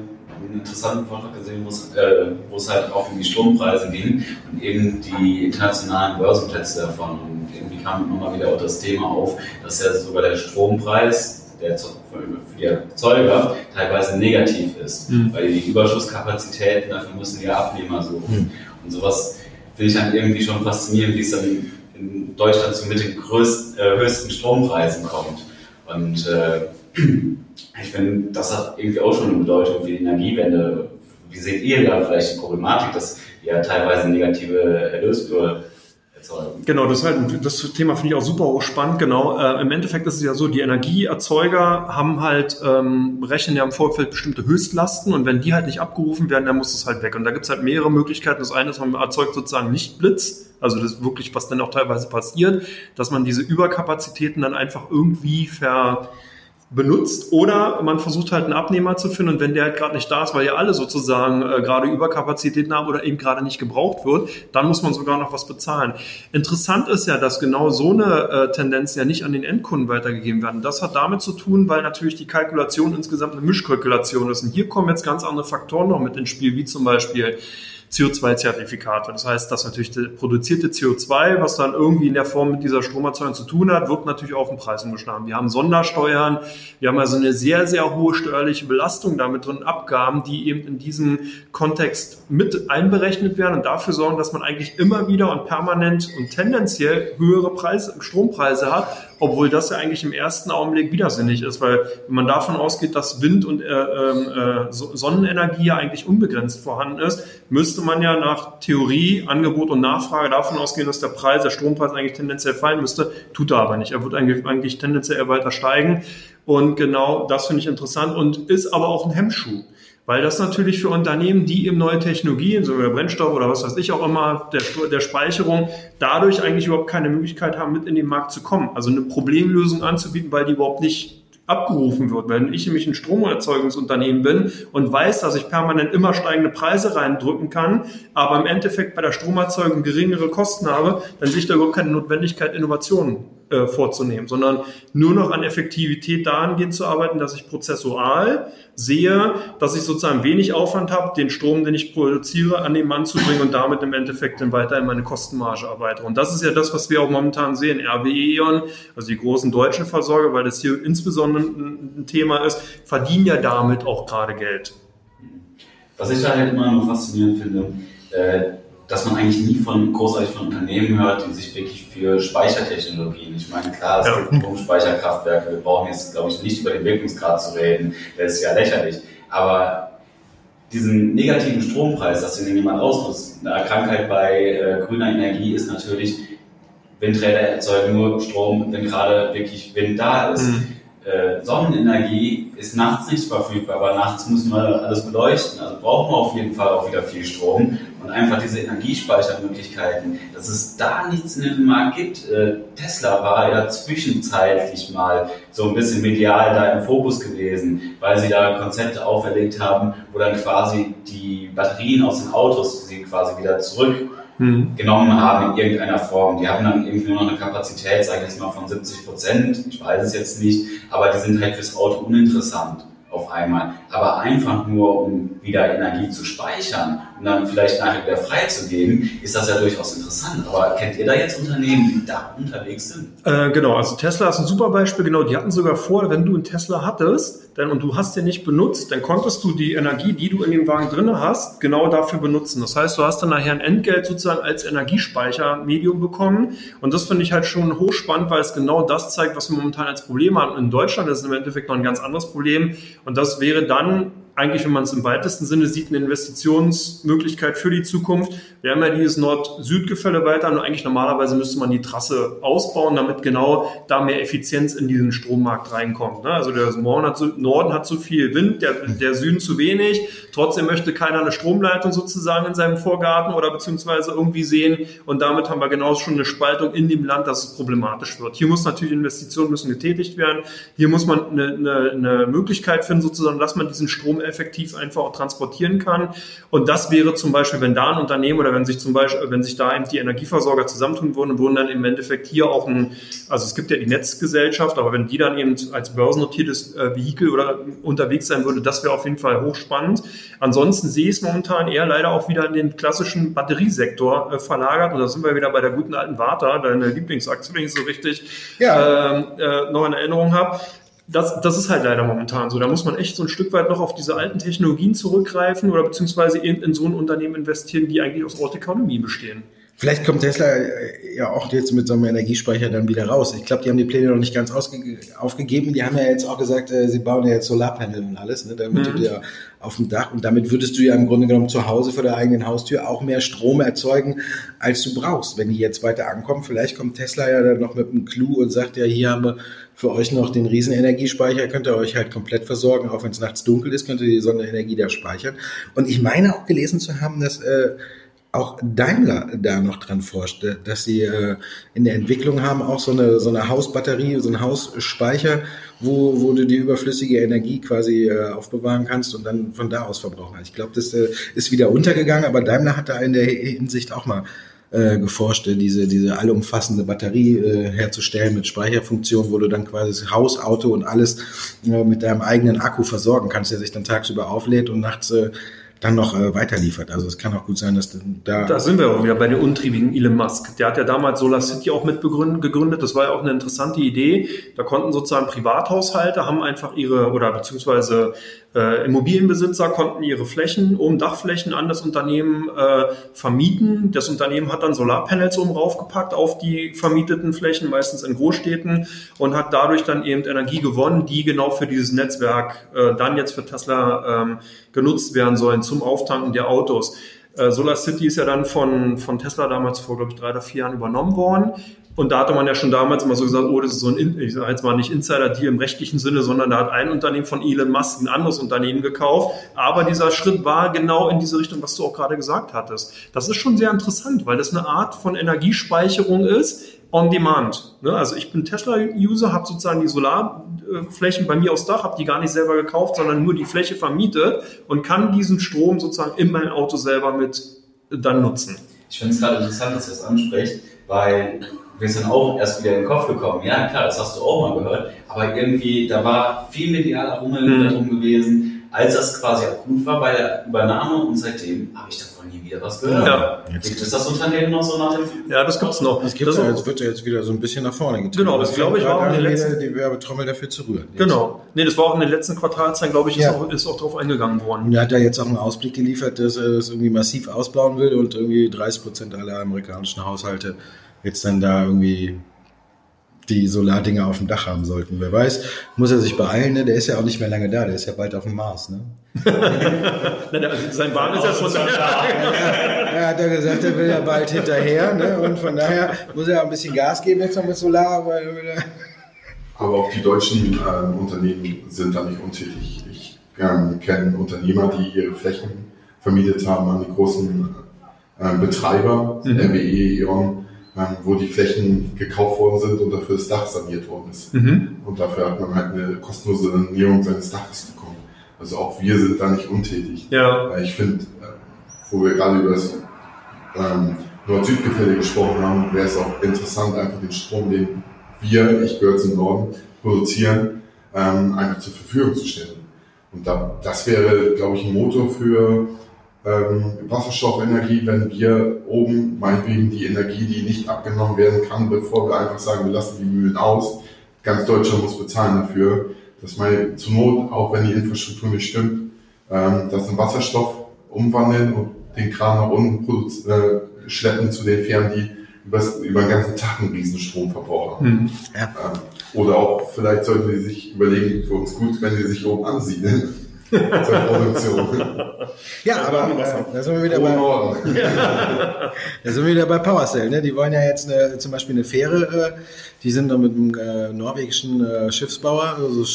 einen interessanten Vortrag gesehen, äh, wo es halt auch um die Strompreise ging und eben die internationalen Börsenplätze davon. Und irgendwie kam immer mal wieder auch das Thema auf, dass ja sogar der Strompreis der für die Erzeuger teilweise negativ ist, mhm. weil die Überschusskapazitäten, dafür müssen die Abnehmer suchen. Mhm. Und sowas finde ich dann irgendwie schon faszinierend, wie es dann in Deutschland so mit den größten, äh, höchsten Strompreisen kommt. Und äh, ich finde, das hat irgendwie auch schon eine Bedeutung für die Energiewende. Wie seht ihr da vielleicht die Problematik, dass ja teilweise negative Erlöse erzeugen. Genau, das, halt, das Thema finde ich auch super spannend. Genau, äh, im Endeffekt ist es ja so, die Energieerzeuger haben halt ähm, rechnen ja im Vorfeld bestimmte Höchstlasten und wenn die halt nicht abgerufen werden, dann muss es halt weg. Und da gibt es halt mehrere Möglichkeiten. Das eine ist, man erzeugt sozusagen nicht Blitz, also das wirklich, was dann auch teilweise passiert, dass man diese Überkapazitäten dann einfach irgendwie ver benutzt oder man versucht halt einen Abnehmer zu finden und wenn der halt gerade nicht da ist, weil ja alle sozusagen äh, gerade Überkapazitäten haben oder eben gerade nicht gebraucht wird, dann muss man sogar noch was bezahlen. Interessant ist ja, dass genau so eine äh, Tendenz ja nicht an den Endkunden weitergegeben werden. Das hat damit zu tun, weil natürlich die Kalkulation insgesamt eine Mischkalkulation ist und hier kommen jetzt ganz andere Faktoren noch mit ins Spiel, wie zum Beispiel CO2-Zertifikate. Das heißt, dass natürlich produzierte CO2, was dann irgendwie in der Form mit dieser Stromerzeugung zu tun hat, wird natürlich auf den Preis umgeschlagen. Wir haben Sondersteuern, wir haben also eine sehr, sehr hohe steuerliche Belastung damit drin, Abgaben, die eben in diesem Kontext mit einberechnet werden und dafür sorgen, dass man eigentlich immer wieder und permanent und tendenziell höhere Preise, Strompreise hat, obwohl das ja eigentlich im ersten Augenblick widersinnig ist, weil wenn man davon ausgeht, dass Wind- und äh, ähm, äh, Sonnenenergie ja eigentlich unbegrenzt vorhanden ist, müsste man ja nach Theorie, Angebot und Nachfrage davon ausgehen, dass der Preis, der Strompreis eigentlich tendenziell fallen müsste, tut er aber nicht. Er wird eigentlich, eigentlich tendenziell weiter steigen und genau das finde ich interessant und ist aber auch ein Hemmschuh. Weil das natürlich für Unternehmen, die eben neue Technologien, so wie Brennstoff oder was weiß ich auch immer, der, der Speicherung, dadurch eigentlich überhaupt keine Möglichkeit haben, mit in den Markt zu kommen. Also eine Problemlösung anzubieten, weil die überhaupt nicht abgerufen wird. Wenn ich nämlich ein Stromerzeugungsunternehmen bin und weiß, dass ich permanent immer steigende Preise reindrücken kann, aber im Endeffekt bei der Stromerzeugung geringere Kosten habe, dann sehe ich da überhaupt keine Notwendigkeit, Innovationen äh, vorzunehmen, sondern nur noch an Effektivität dahingehend zu arbeiten, dass ich prozessual sehe, dass ich sozusagen wenig Aufwand habe, den Strom, den ich produziere, an den Mann zu bringen und damit im Endeffekt dann weiterhin meine Kostenmarge erweitere. Und das ist ja das, was wir auch momentan sehen. RWE E.ON, also die großen deutschen Versorger, weil das hier insbesondere ein Thema ist, verdienen ja damit auch gerade Geld. Was ich da halt immer noch faszinierend finde, äh, dass man eigentlich nie von großartig von Unternehmen hört, die sich wirklich für Speichertechnologien, ich meine, klar, es ja. gibt Pumpspeicherkraftwerke, wir brauchen jetzt, glaube ich, nicht über den Wirkungsgrad zu reden, das ist ja lächerlich, aber diesen negativen Strompreis, dass den jemand ausnutzt, eine Krankheit bei äh, grüner Energie ist natürlich, Windräder erzeugen nur Strom, wenn gerade wirklich Wind da ist. Mhm. Äh, Sonnenenergie ist nachts nicht verfügbar, aber nachts müssen wir alles beleuchten. Also brauchen wir auf jeden Fall auch wieder viel Strom und einfach diese Energiespeichermöglichkeiten, dass es da nichts in dem Markt gibt. Äh, Tesla war ja zwischenzeitlich mal so ein bisschen medial da im Fokus gewesen, weil sie da Konzepte auferlegt haben, wo dann quasi die Batterien aus den Autos, sie quasi wieder zurück mhm. genommen haben in irgendeiner Form. Die haben dann irgendwie nur noch eine Kapazität, sage ich jetzt mal, von 70 Prozent. Ich weiß es jetzt nicht, aber die sind halt fürs Auto uninteressant auf einmal. Aber einfach nur, um wieder Energie zu speichern und dann vielleicht nachher wieder freizugeben, ist das ja durchaus interessant. Aber kennt ihr da jetzt Unternehmen, die da unterwegs sind? Äh, genau, also Tesla ist ein super Beispiel. Genau, die hatten sogar vor, wenn du einen Tesla hattest dann, und du hast den nicht benutzt, dann konntest du die Energie, die du in dem Wagen drin hast, genau dafür benutzen. Das heißt, du hast dann nachher ein Entgelt sozusagen als Energiespeichermedium bekommen. Und das finde ich halt schon hochspannend, weil es genau das zeigt, was wir momentan als Problem haben. In Deutschland ist es im Endeffekt noch ein ganz anderes Problem. Und das wäre dann one eigentlich, wenn man es im weitesten Sinne sieht, eine Investitionsmöglichkeit für die Zukunft. Wir haben ja dieses Nord-Süd-Gefälle weiter und eigentlich normalerweise müsste man die Trasse ausbauen, damit genau da mehr Effizienz in diesen Strommarkt reinkommt. Ne? Also der Norden hat, zu, viel Wind, der, der Süden zu wenig. Trotzdem möchte keiner eine Stromleitung sozusagen in seinem Vorgarten oder beziehungsweise irgendwie sehen. Und damit haben wir genauso schon eine Spaltung in dem Land, dass es problematisch wird. Hier muss natürlich Investitionen müssen getätigt werden. Hier muss man eine, eine, eine Möglichkeit finden, sozusagen, dass man diesen Strom effektiv einfach auch transportieren kann. Und das wäre zum Beispiel, wenn da ein Unternehmen oder wenn sich zum Beispiel, wenn sich da eben die Energieversorger zusammentun würden, würden dann im Endeffekt hier auch ein, also es gibt ja die Netzgesellschaft, aber wenn die dann eben als börsennotiertes äh, Vehikel oder unterwegs sein würde, das wäre auf jeden Fall hochspannend. Ansonsten sehe ich es momentan eher leider auch wieder in den klassischen Batteriesektor äh, verlagert. Und da sind wir wieder bei der guten alten Warta, deine Lieblingsaktie, wenn ich so richtig ja. äh, äh, noch in Erinnerung habe das, das ist halt leider momentan so. Da muss man echt so ein Stück weit noch auf diese alten Technologien zurückgreifen oder beziehungsweise in, in so ein Unternehmen investieren, die eigentlich aus Ort Economy bestehen. Vielleicht kommt Tesla äh, ja auch jetzt mit so einem Energiespeicher dann wieder raus. Ich glaube, die haben die Pläne noch nicht ganz aufgegeben. Die haben ja jetzt auch gesagt, äh, sie bauen ja jetzt Solarpanel und alles, ne, damit mhm. du dir auf dem Dach und damit würdest du ja im Grunde genommen zu Hause vor der eigenen Haustür auch mehr Strom erzeugen, als du brauchst. Wenn die jetzt weiter ankommen, vielleicht kommt Tesla ja dann noch mit einem Clou und sagt ja, hier haben wir für euch noch den Riesenenergiespeicher, könnt ihr euch halt komplett versorgen, auch wenn es nachts dunkel ist, könnt ihr die Sonnenenergie da speichern. Und ich meine auch gelesen zu haben, dass äh, auch Daimler da noch dran forscht, dass sie äh, in der Entwicklung haben auch so eine, so eine Hausbatterie, so ein Hausspeicher, wo, wo du die überflüssige Energie quasi äh, aufbewahren kannst und dann von da aus verbrauchen. Ich glaube, das äh, ist wieder untergegangen, aber Daimler hat da in der Hinsicht auch mal äh, geforscht, diese, diese allumfassende Batterie äh, herzustellen mit Speicherfunktion, wo du dann quasi das Haus, Auto und alles äh, mit deinem eigenen Akku versorgen kannst, der sich dann tagsüber auflädt und nachts dann noch äh, weiterliefert. Also es kann auch gut sein, dass da. Da sind wir auch wieder bei den untriebigen Elon Musk. Der hat ja damals Solar City auch mit gegründet. Das war ja auch eine interessante Idee. Da konnten sozusagen Privathaushalte haben einfach ihre oder beziehungsweise äh, Immobilienbesitzer konnten ihre Flächen, oben Dachflächen an das Unternehmen äh, vermieten. Das Unternehmen hat dann Solarpanels oben raufgepackt auf die vermieteten Flächen, meistens in Großstädten, und hat dadurch dann eben Energie gewonnen, die genau für dieses Netzwerk äh, dann jetzt für Tesla ähm, genutzt werden sollen zum Auftanken der Autos. Äh, Solar City ist ja dann von, von Tesla damals vor, glaube ich, drei oder vier Jahren übernommen worden. Und da hatte man ja schon damals immer so gesagt, oh, das ist so ein, ich sage jetzt mal nicht Insider-Deal im rechtlichen Sinne, sondern da hat ein Unternehmen von Elon Musk ein anderes Unternehmen gekauft. Aber dieser Schritt war genau in diese Richtung, was du auch gerade gesagt hattest. Das ist schon sehr interessant, weil das eine Art von Energiespeicherung ist, on demand. Ne? Also ich bin Tesla-User, habe sozusagen die Solarflächen bei mir aufs Dach, habe die gar nicht selber gekauft, sondern nur die Fläche vermietet und kann diesen Strom sozusagen in mein Auto selber mit dann nutzen. Ich finde es gerade interessant, dass ihr das ansprecht, weil wir sind auch erst wieder in den Kopf gekommen. Ja, klar, das hast du auch mal gehört. Aber irgendwie, da war viel medialer Rummel mhm. darum gewesen, als das quasi akut war bei der Übernahme. Und seitdem habe ich davon nie wieder was gehört. Ja. Gibt es das Unternehmen noch so nach dem Ja, das gibt es noch. Das, gibt's das jetzt, wird ja jetzt wieder so ein bisschen nach vorne getrieben. Genau, das glaube ich auch in den letzten... Die Werbetrommel dafür zu rühren. Genau. Nee, das war auch in den letzten Quartalzahlen, glaube ich, ist, ja. auch, ist auch drauf eingegangen worden. Und er hat ja jetzt auch einen Ausblick geliefert, dass er das irgendwie massiv ausbauen will und irgendwie 30 Prozent aller amerikanischen Haushalte jetzt dann da irgendwie die Solardinger auf dem Dach haben sollten. Wer weiß, muss er sich beeilen, ne? der ist ja auch nicht mehr lange da, der ist ja bald auf dem Mars. Ne? <laughs> Sein Bahn ist ja schon da. <laughs> er hat ja gesagt, er will ja bald hinterher ne? und von daher muss er auch ein bisschen Gas geben jetzt noch mit Solar. Weil, aber auch die deutschen äh, Unternehmen sind da nicht untätig. Ich äh, kenne Unternehmer, die ihre Flächen vermietet haben an die großen äh, Betreiber, mhm. RWE, E.ON, ähm, wo die Flächen gekauft worden sind und dafür das Dach saniert worden ist. Mhm. Und dafür hat man halt eine kostenlose Sanierung seines Daches bekommen. Also auch wir sind da nicht untätig. Ja. Ich finde, äh, wo wir gerade über das ähm, Nord-Süd-Gefälle gesprochen haben, wäre es auch interessant, einfach den Strom, den wir, ich gehöre zum Norden, produzieren, ähm, einfach zur Verfügung zu stellen. Und da, das wäre, glaube ich, ein Motor für ähm, Wasserstoffenergie, wenn wir oben meinetwegen die Energie, die nicht abgenommen werden kann, bevor wir einfach sagen, wir lassen die Mühlen aus, ganz Deutschland muss bezahlen dafür, dass man zur Not, auch wenn die Infrastruktur nicht stimmt, ähm, das in Wasserstoff umwandeln und den Kran nach unten äh, schleppen zu den Fähren, die übers, über den ganzen Tag einen riesen Stromverbrauch haben. Mhm. Ja. Ähm, oder auch, vielleicht sollten sie sich überlegen, für uns gut, wenn sie sich oben ansiedeln zur Produktion. Ja, aber äh, da sind wir wieder bei, da sind wir wieder bei PowerCell. Ne? Die wollen ja jetzt eine, zum Beispiel eine Fähre, äh, die sind da mit einem äh, norwegischen Schiffsbauer, also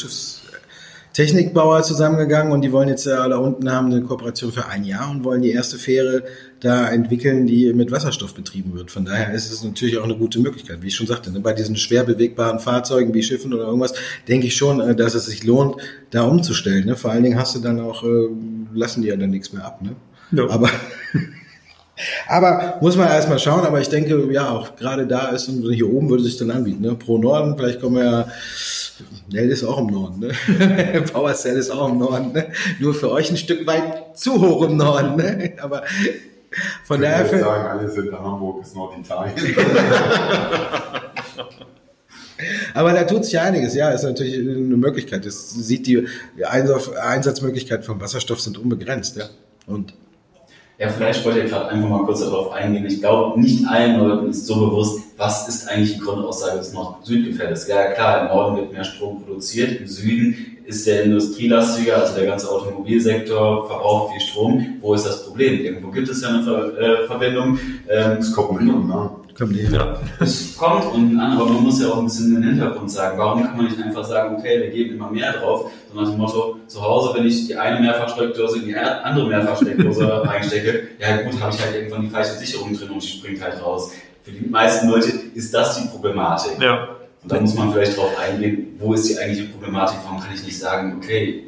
Schiffstechnikbauer zusammengegangen und die wollen jetzt ja da unten haben eine Kooperation für ein Jahr und wollen die erste Fähre da entwickeln, die mit Wasserstoff betrieben wird. Von daher ist es natürlich auch eine gute Möglichkeit. Wie ich schon sagte, ne? bei diesen schwer bewegbaren Fahrzeugen wie Schiffen oder irgendwas, denke ich schon, äh, dass es sich lohnt, da umzustellen. Ne? Vor allen Dingen hast du dann auch, äh, lassen die ja dann nichts mehr ab. Ne? Ja. Aber <laughs> Aber muss man erstmal schauen, aber ich denke, ja, auch gerade da ist, und hier oben würde sich dann anbieten, ne? Pro Norden, vielleicht kommen wir ja, Nell ist auch im Norden, ne? <laughs> PowerCell ist auch im Norden, ne? Nur für euch ein Stück weit zu hoch im Norden, ne? Aber von Ich daher, würde für, sagen, alle sind Hamburg ist Norditalien. <laughs> aber da tut sich ja einiges, ja, ist natürlich eine Möglichkeit. Das sieht die Einsatz- Einsatzmöglichkeiten von Wasserstoff sind unbegrenzt, ja. Und Ja, vielleicht wollte ich gerade einfach mal kurz darauf eingehen. Ich glaube, nicht allen Leuten ist so bewusst, was ist eigentlich die Grundaussage des Nord-Süd-Gefälles. Ja, klar, im Norden wird mehr Strom produziert, im Süden ist der industrielastiger, also der ganze Automobilsektor verbraucht viel Strom. Wo ist das Problem? Irgendwo gibt es ja eine Ver äh, Verbindung. Ähm, Das um, ne? Die Ja. es kommt unten an, aber man muss ja auch ein bisschen den Hintergrund sagen. Warum kann man nicht einfach sagen, okay, wir geben immer mehr drauf, so nach dem Motto, zu Hause, wenn ich die eine Mehrfachsteckdose in die andere Mehrfachsteckdose <laughs> reinstecke, ja gut, habe ich halt irgendwann die falsche Sicherung drin und die springt halt raus. Für die meisten Leute ist das die Problematik. Ja. Und da muss man vielleicht drauf eingehen, wo ist die eigentliche Problematik? Warum kann ich nicht sagen, okay,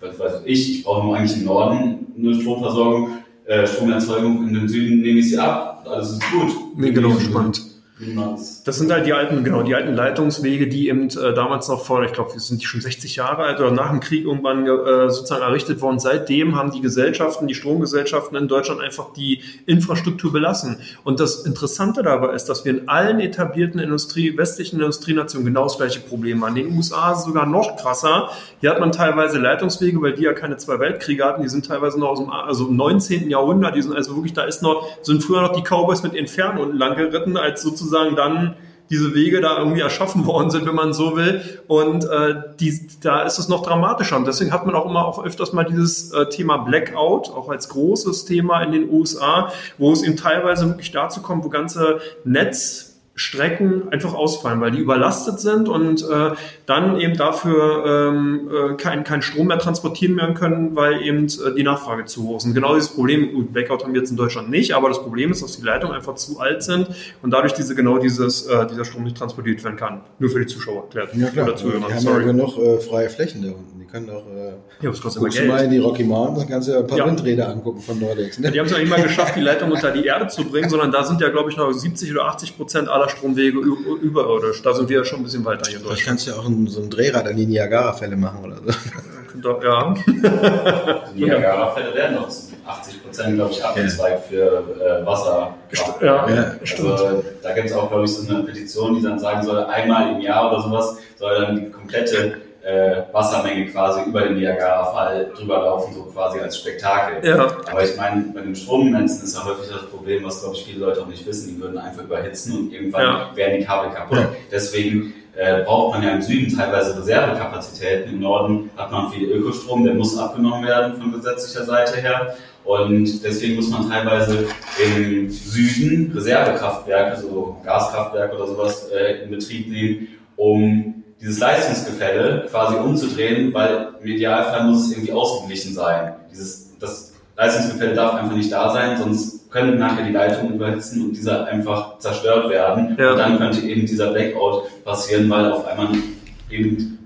was weiß ich, ich brauche nur eigentlich im Norden eine Stromversorgung, äh, Stromerzeugung, und im Süden nehme ich sie ab und alles ist gut. Nee, genau, spannend. Niemals. Das sind halt die alten, genau, die alten Leitungswege, die eben äh, damals noch vor, ich glaube, wir sind schon 60 Jahre alt oder nach dem Krieg irgendwann äh, sozusagen errichtet worden. Seitdem haben die Gesellschaften, die Stromgesellschaften in Deutschland einfach die Infrastruktur belassen. Und das Interessante dabei ist, dass wir in allen etablierten Industrie, westlichen Industrienationen genau das gleiche Problem haben. In den USA ist es sogar noch krasser. Hier hat man teilweise Leitungswege, weil die ja keine zwei Weltkriege hatten. Die sind teilweise noch aus dem, also im 19. Jahrhundert. Die sind also wirklich, da ist noch, sind früher noch die Cowboys mit Inferno unten lang geritten, als sozusagen dann diese Wege da irgendwie erschaffen worden sind, wenn man so will. Und äh, die, da ist es noch dramatischer. Und deswegen hat man auch immer auch öfters mal dieses äh, Thema Blackout, auch als großes Thema in den USA, wo es eben teilweise wirklich dazu kommt, wo ganze Netzstrecken einfach ausfallen, weil die überlastet sind und äh, dann eben dafür ähm, äh, kein, kein Strom mehr transportieren werden können, weil eben äh, die Nachfrage zu hoch ist. Und genau dieses Problem, gut, Blackout haben wir jetzt in Deutschland nicht, aber das Problem ist, dass die Leitungen einfach zu alt sind und dadurch diese genau dieses, äh, dieser Strom nicht transportiert werden kann. Nur für die Zuschauer erklärt. Ja klar, Oder die Zuhörer, haben sorry. ja genug äh, freie Flächen da unten. Die können doch, äh, Ja, das kostet guckst mal in die Rocky Mountains, kannst du ja ein paar Ja. Windräder angucken von Nordex. Ne? Die haben es ja nicht mal geschafft, die <laughs> Leitung unter die Erde zu bringen, sondern da sind ja, glaube ich, noch 70 oder 80 Prozent aller Stromwege ü- überirdisch. Da sind wir ja schon ein bisschen weiter hier Deutschland. kannst du ja auch ein, so ein Drehrad an die Niagara-Fälle machen oder so. Ja, Die Niagara-Fälle werden noch zu 80 Prozent, glaube ich, abgezweigt für äh, Wasser. ja, Ja, Also, da gibt es auch, glaube ich, so eine Petition, die dann sagen soll, einmal im Jahr oder sowas soll dann die komplette äh, Wassermenge quasi über den Niagara-Fall drüber laufen, so quasi als Spektakel. ja. Aber ich meine, bei den Stromnetzen ist ja häufig das Problem, was glaube ich viele Leute auch nicht wissen, die würden einfach überhitzen und irgendwann Ja. wären die Kabel kaputt. Ja. Deswegen äh, braucht man ja im Süden teilweise Reservekapazitäten. Im Norden hat man viel Ökostrom, der muss abgenommen werden von gesetzlicher Seite her. Und deswegen muss man teilweise im Süden Reservekraftwerke, so Gaskraftwerke oder sowas, äh, in Betrieb nehmen, um dieses Leistungsgefälle quasi umzudrehen, weil im Idealfall muss es irgendwie ausgeglichen sein. Dieses, das Leistungsgefälle darf einfach nicht da sein, sonst können nachher die Leitungen überhitzen und diese einfach zerstört werden. Ja. Und dann könnte eben dieser Blackout passieren, weil auf einmal eben,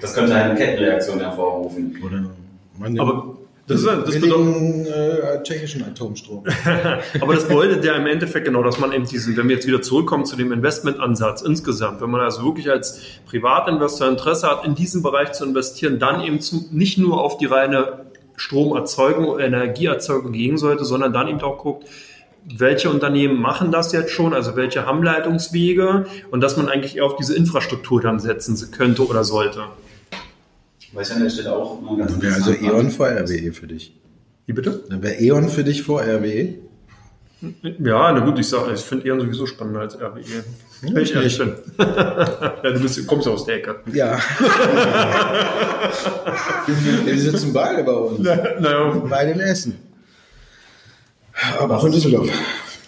das könnte eine Kettenreaktion hervorrufen. Oder man Aber das, das bedeutet, billigen äh, tschechischen Atomstrom. <laughs> Aber das bedeutet ja im Endeffekt genau, dass man eben diesen, wenn wir jetzt wieder zurückkommen zu dem Investmentansatz insgesamt, wenn man also wirklich als Privatinvestor Interesse hat, in diesen Bereich zu investieren, dann eben zu, nicht nur auf die reine Stromerzeugung, Energieerzeugung gehen sollte, sondern dann eben auch guckt, welche Unternehmen machen das jetzt schon, also welche haben Leitungswege und dass man eigentlich eher auf diese Infrastruktur dann setzen könnte oder sollte. Weil ich an der Stelle auch immer ganz Dann wäre also E.ON vor RWE für dich. Wie bitte? Dann wäre E.ON für dich vor RWE. Ja, na gut, ich sage, ich finde eher sowieso spannender als RWE. Wenn ich ehrlich bin. <laughs> ja, du bist, kommst aus der Ecke. Ja. Wir sitzen beide bei uns. Naja. Beide in Essen. Aber auch in Düsseldorf.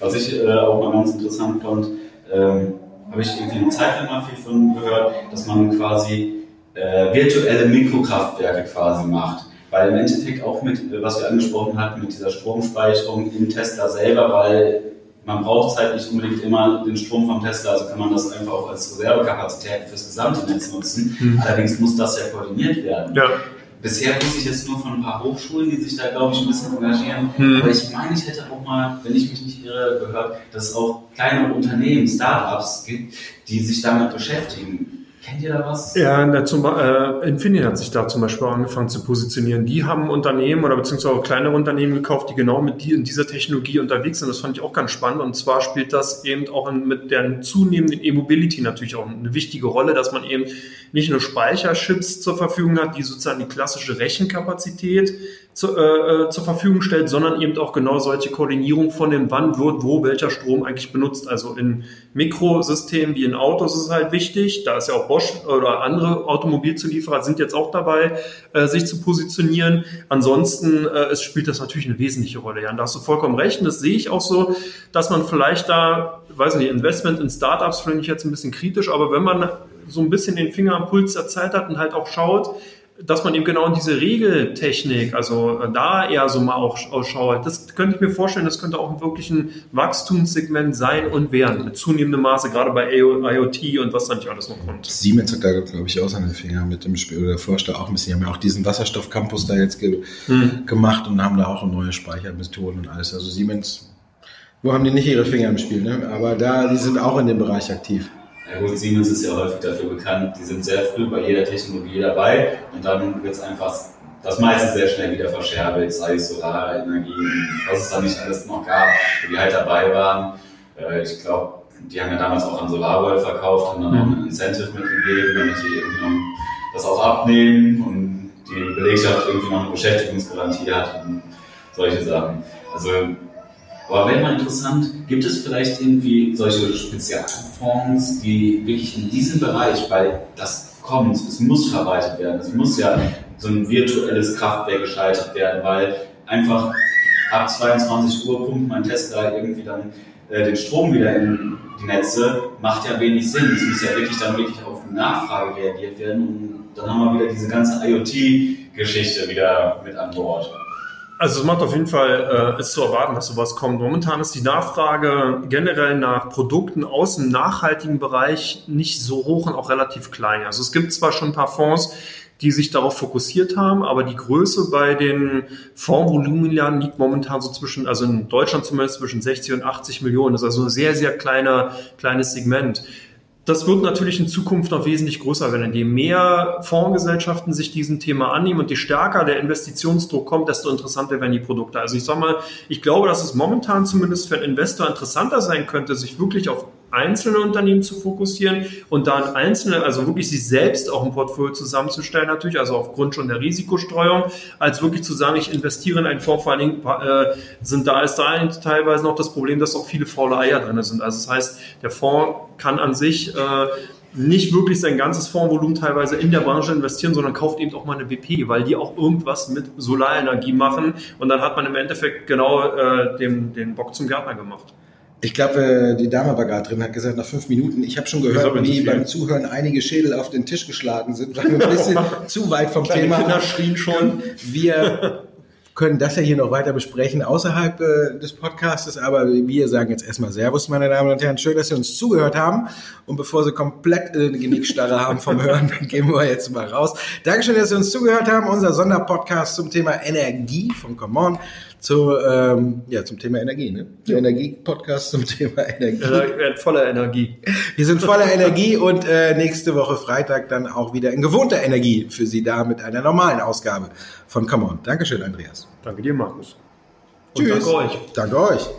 Was ich äh, auch mal ganz interessant fand, ähm, habe ich irgendwie eine Zeit lang mal viel von gehört, dass man quasi äh, virtuelle Mikrokraftwerke quasi macht. Weil im Endeffekt auch mit, äh, was wir angesprochen hatten, mit dieser Stromspeicherung im Tesla selber, weil man braucht halt nicht unbedingt immer den Strom vom Tesla, also kann man das einfach auch als Reservekapazität fürs gesamte Netz nutzen. Mhm. Allerdings muss das ja koordiniert werden. Ja. Bisher wusste ich jetzt nur von ein paar Hochschulen, die sich da, glaube ich, ein bisschen engagieren. Hm. Aber ich meine, ich hätte auch mal, wenn ich mich nicht irre, gehört, dass es auch kleine Unternehmen, Startups gibt, die sich damit beschäftigen. Kennt ihr da was? Ja, na, zum, äh, Infineon hat sich da zum Beispiel angefangen zu positionieren. Die haben Unternehmen oder beziehungsweise auch kleinere Unternehmen gekauft, die genau mit die, in dieser Technologie unterwegs sind. Das fand ich auch ganz spannend. Und zwar spielt das eben auch in, mit der zunehmenden E-Mobility natürlich auch eine wichtige Rolle, dass man eben nicht nur Speicherchips zur Verfügung hat, die sozusagen die klassische Rechenkapazität zu, äh, zur Verfügung stellt, sondern eben auch genau solche Koordinierung von dem, wann wird wo welcher Strom eigentlich benutzt. Also in Mikrosystemen wie in Autos ist es halt wichtig. Da ist ja auch Bosch oder andere Automobilzulieferer sind jetzt auch dabei, äh, sich zu positionieren. Ansonsten äh, es spielt das natürlich eine wesentliche Rolle. Ja, da hast du vollkommen recht. Und das sehe ich auch so, dass man vielleicht da, weiß nicht, Investment in Startups finde ich jetzt ein bisschen kritisch, aber wenn man so ein bisschen den Finger am Puls der Zeit hat und halt auch schaut, dass man eben genau in diese Regeltechnik, also äh, da eher so mal auch ausschaut, das könnte ich mir vorstellen, das könnte auch wirklich ein Wachstumssegment sein und werden, mit zunehmendem Maße, gerade bei IoT und was da nicht alles noch kommt. Siemens hat da, glaube ich, auch seine Finger mit dem Spiel, oder forscht da auch ein bisschen. Die haben ja auch diesen Wasserstoffcampus da jetzt ge Hm. gemacht und haben da auch neue Speichermethoden und alles. Also Siemens, wo haben die nicht ihre Finger im Spiel, ne? Aber da, die sind auch in dem Bereich aktiv. Ja gut, Siemens ist ja häufig dafür bekannt, die sind sehr früh bei jeder Technologie dabei und dann wird es einfach das meiste sehr schnell wieder verscherbelt, sei es Solarenergie, was es da nicht alles noch gab, die halt dabei waren. Äh, Ich glaube, die haben ja damals auch an SolarWorld verkauft, haben dann noch ein Incentive mitgegeben, damit die irgendwie noch das auch abnehmen und die Belegschaft irgendwie noch eine Beschäftigungsgarantie hat und solche Sachen. Also aber wäre mal interessant, gibt es vielleicht irgendwie solche Spezialfonds, die wirklich in diesem Bereich, weil das kommt, es muss verwaltet werden, es muss ja so ein virtuelles Kraftwerk geschaltet werden, weil einfach ab 22 Uhr pumpt mein Tesla irgendwie dann äh, den Strom wieder in die Netze, macht ja wenig Sinn. Es muss ja wirklich dann wirklich auf die Nachfrage reagiert werden und dann haben wir wieder diese ganze IoT-Geschichte wieder mit an Bord. Also es macht auf jeden Fall, äh, ist zu erwarten, dass sowas kommt. Momentan ist die Nachfrage generell nach Produkten aus dem nachhaltigen Bereich nicht so hoch und auch relativ klein. Also es gibt zwar schon ein paar Fonds, die sich darauf fokussiert haben, aber die Größe bei den Fondsvolumenjahren liegt momentan so zwischen, also in Deutschland zumindest zwischen 60 und 80 Millionen. Das ist also ein sehr, sehr kleiner, kleines Segment. Das wird natürlich in Zukunft noch wesentlich größer werden. Je mehr Fondsgesellschaften sich diesem Thema annehmen und je stärker der Investitionsdruck kommt, desto interessanter werden die Produkte. Also ich sag mal, ich glaube, dass es momentan zumindest für einen Investor interessanter sein könnte, sich wirklich auf einzelne Unternehmen zu fokussieren und dann einzelne, also wirklich sich selbst auch ein Portfolio zusammenzustellen natürlich, also aufgrund schon der Risikostreuung, als wirklich zu sagen, ich investiere in einen Fonds, vor allen Dingen äh, sind da ist da teilweise noch das Problem, dass auch viele faule Eier drin sind. Also das heißt, der Fonds kann an sich äh, nicht wirklich sein ganzes Fondsvolumen teilweise in der Branche investieren, sondern kauft eben auch mal eine BP, weil die auch irgendwas mit Solarenergie machen und dann hat man im Endeffekt genau äh, dem, den Bock zum Gärtner gemacht. Ich glaube, die Dame war gerade drin, hat gesagt, nach fünf Minuten, ich habe schon gehört, wie beim Zuhören einige Schädel auf den Tisch geschlagen sind, weil wir ein bisschen <laughs> zu weit vom Kleine Thema Kinder schrien schon. Wir können das ja hier noch weiter besprechen außerhalb äh, des Podcastes, aber wir sagen jetzt erstmal Servus, meine Damen und Herren. Schön, dass Sie uns zugehört haben. Und bevor Sie komplett äh, eine Genickstarre haben vom Hören, dann <laughs> gehen wir jetzt mal raus. Dankeschön, dass Sie uns zugehört haben. Unser Sonderpodcast zum Thema Energie von Come On. Zu, ähm, ja, zum Thema Energie, ne? Der Energie-Podcast zum Thema Energie. Äh, werden voller Energie. Wir sind voller Energie und äh, nächste Woche Freitag dann auch wieder in gewohnter Energie für Sie da mit einer normalen Ausgabe von Come On. Dankeschön, Andreas. Danke dir, Markus. Und Tschüss. danke euch. Danke euch.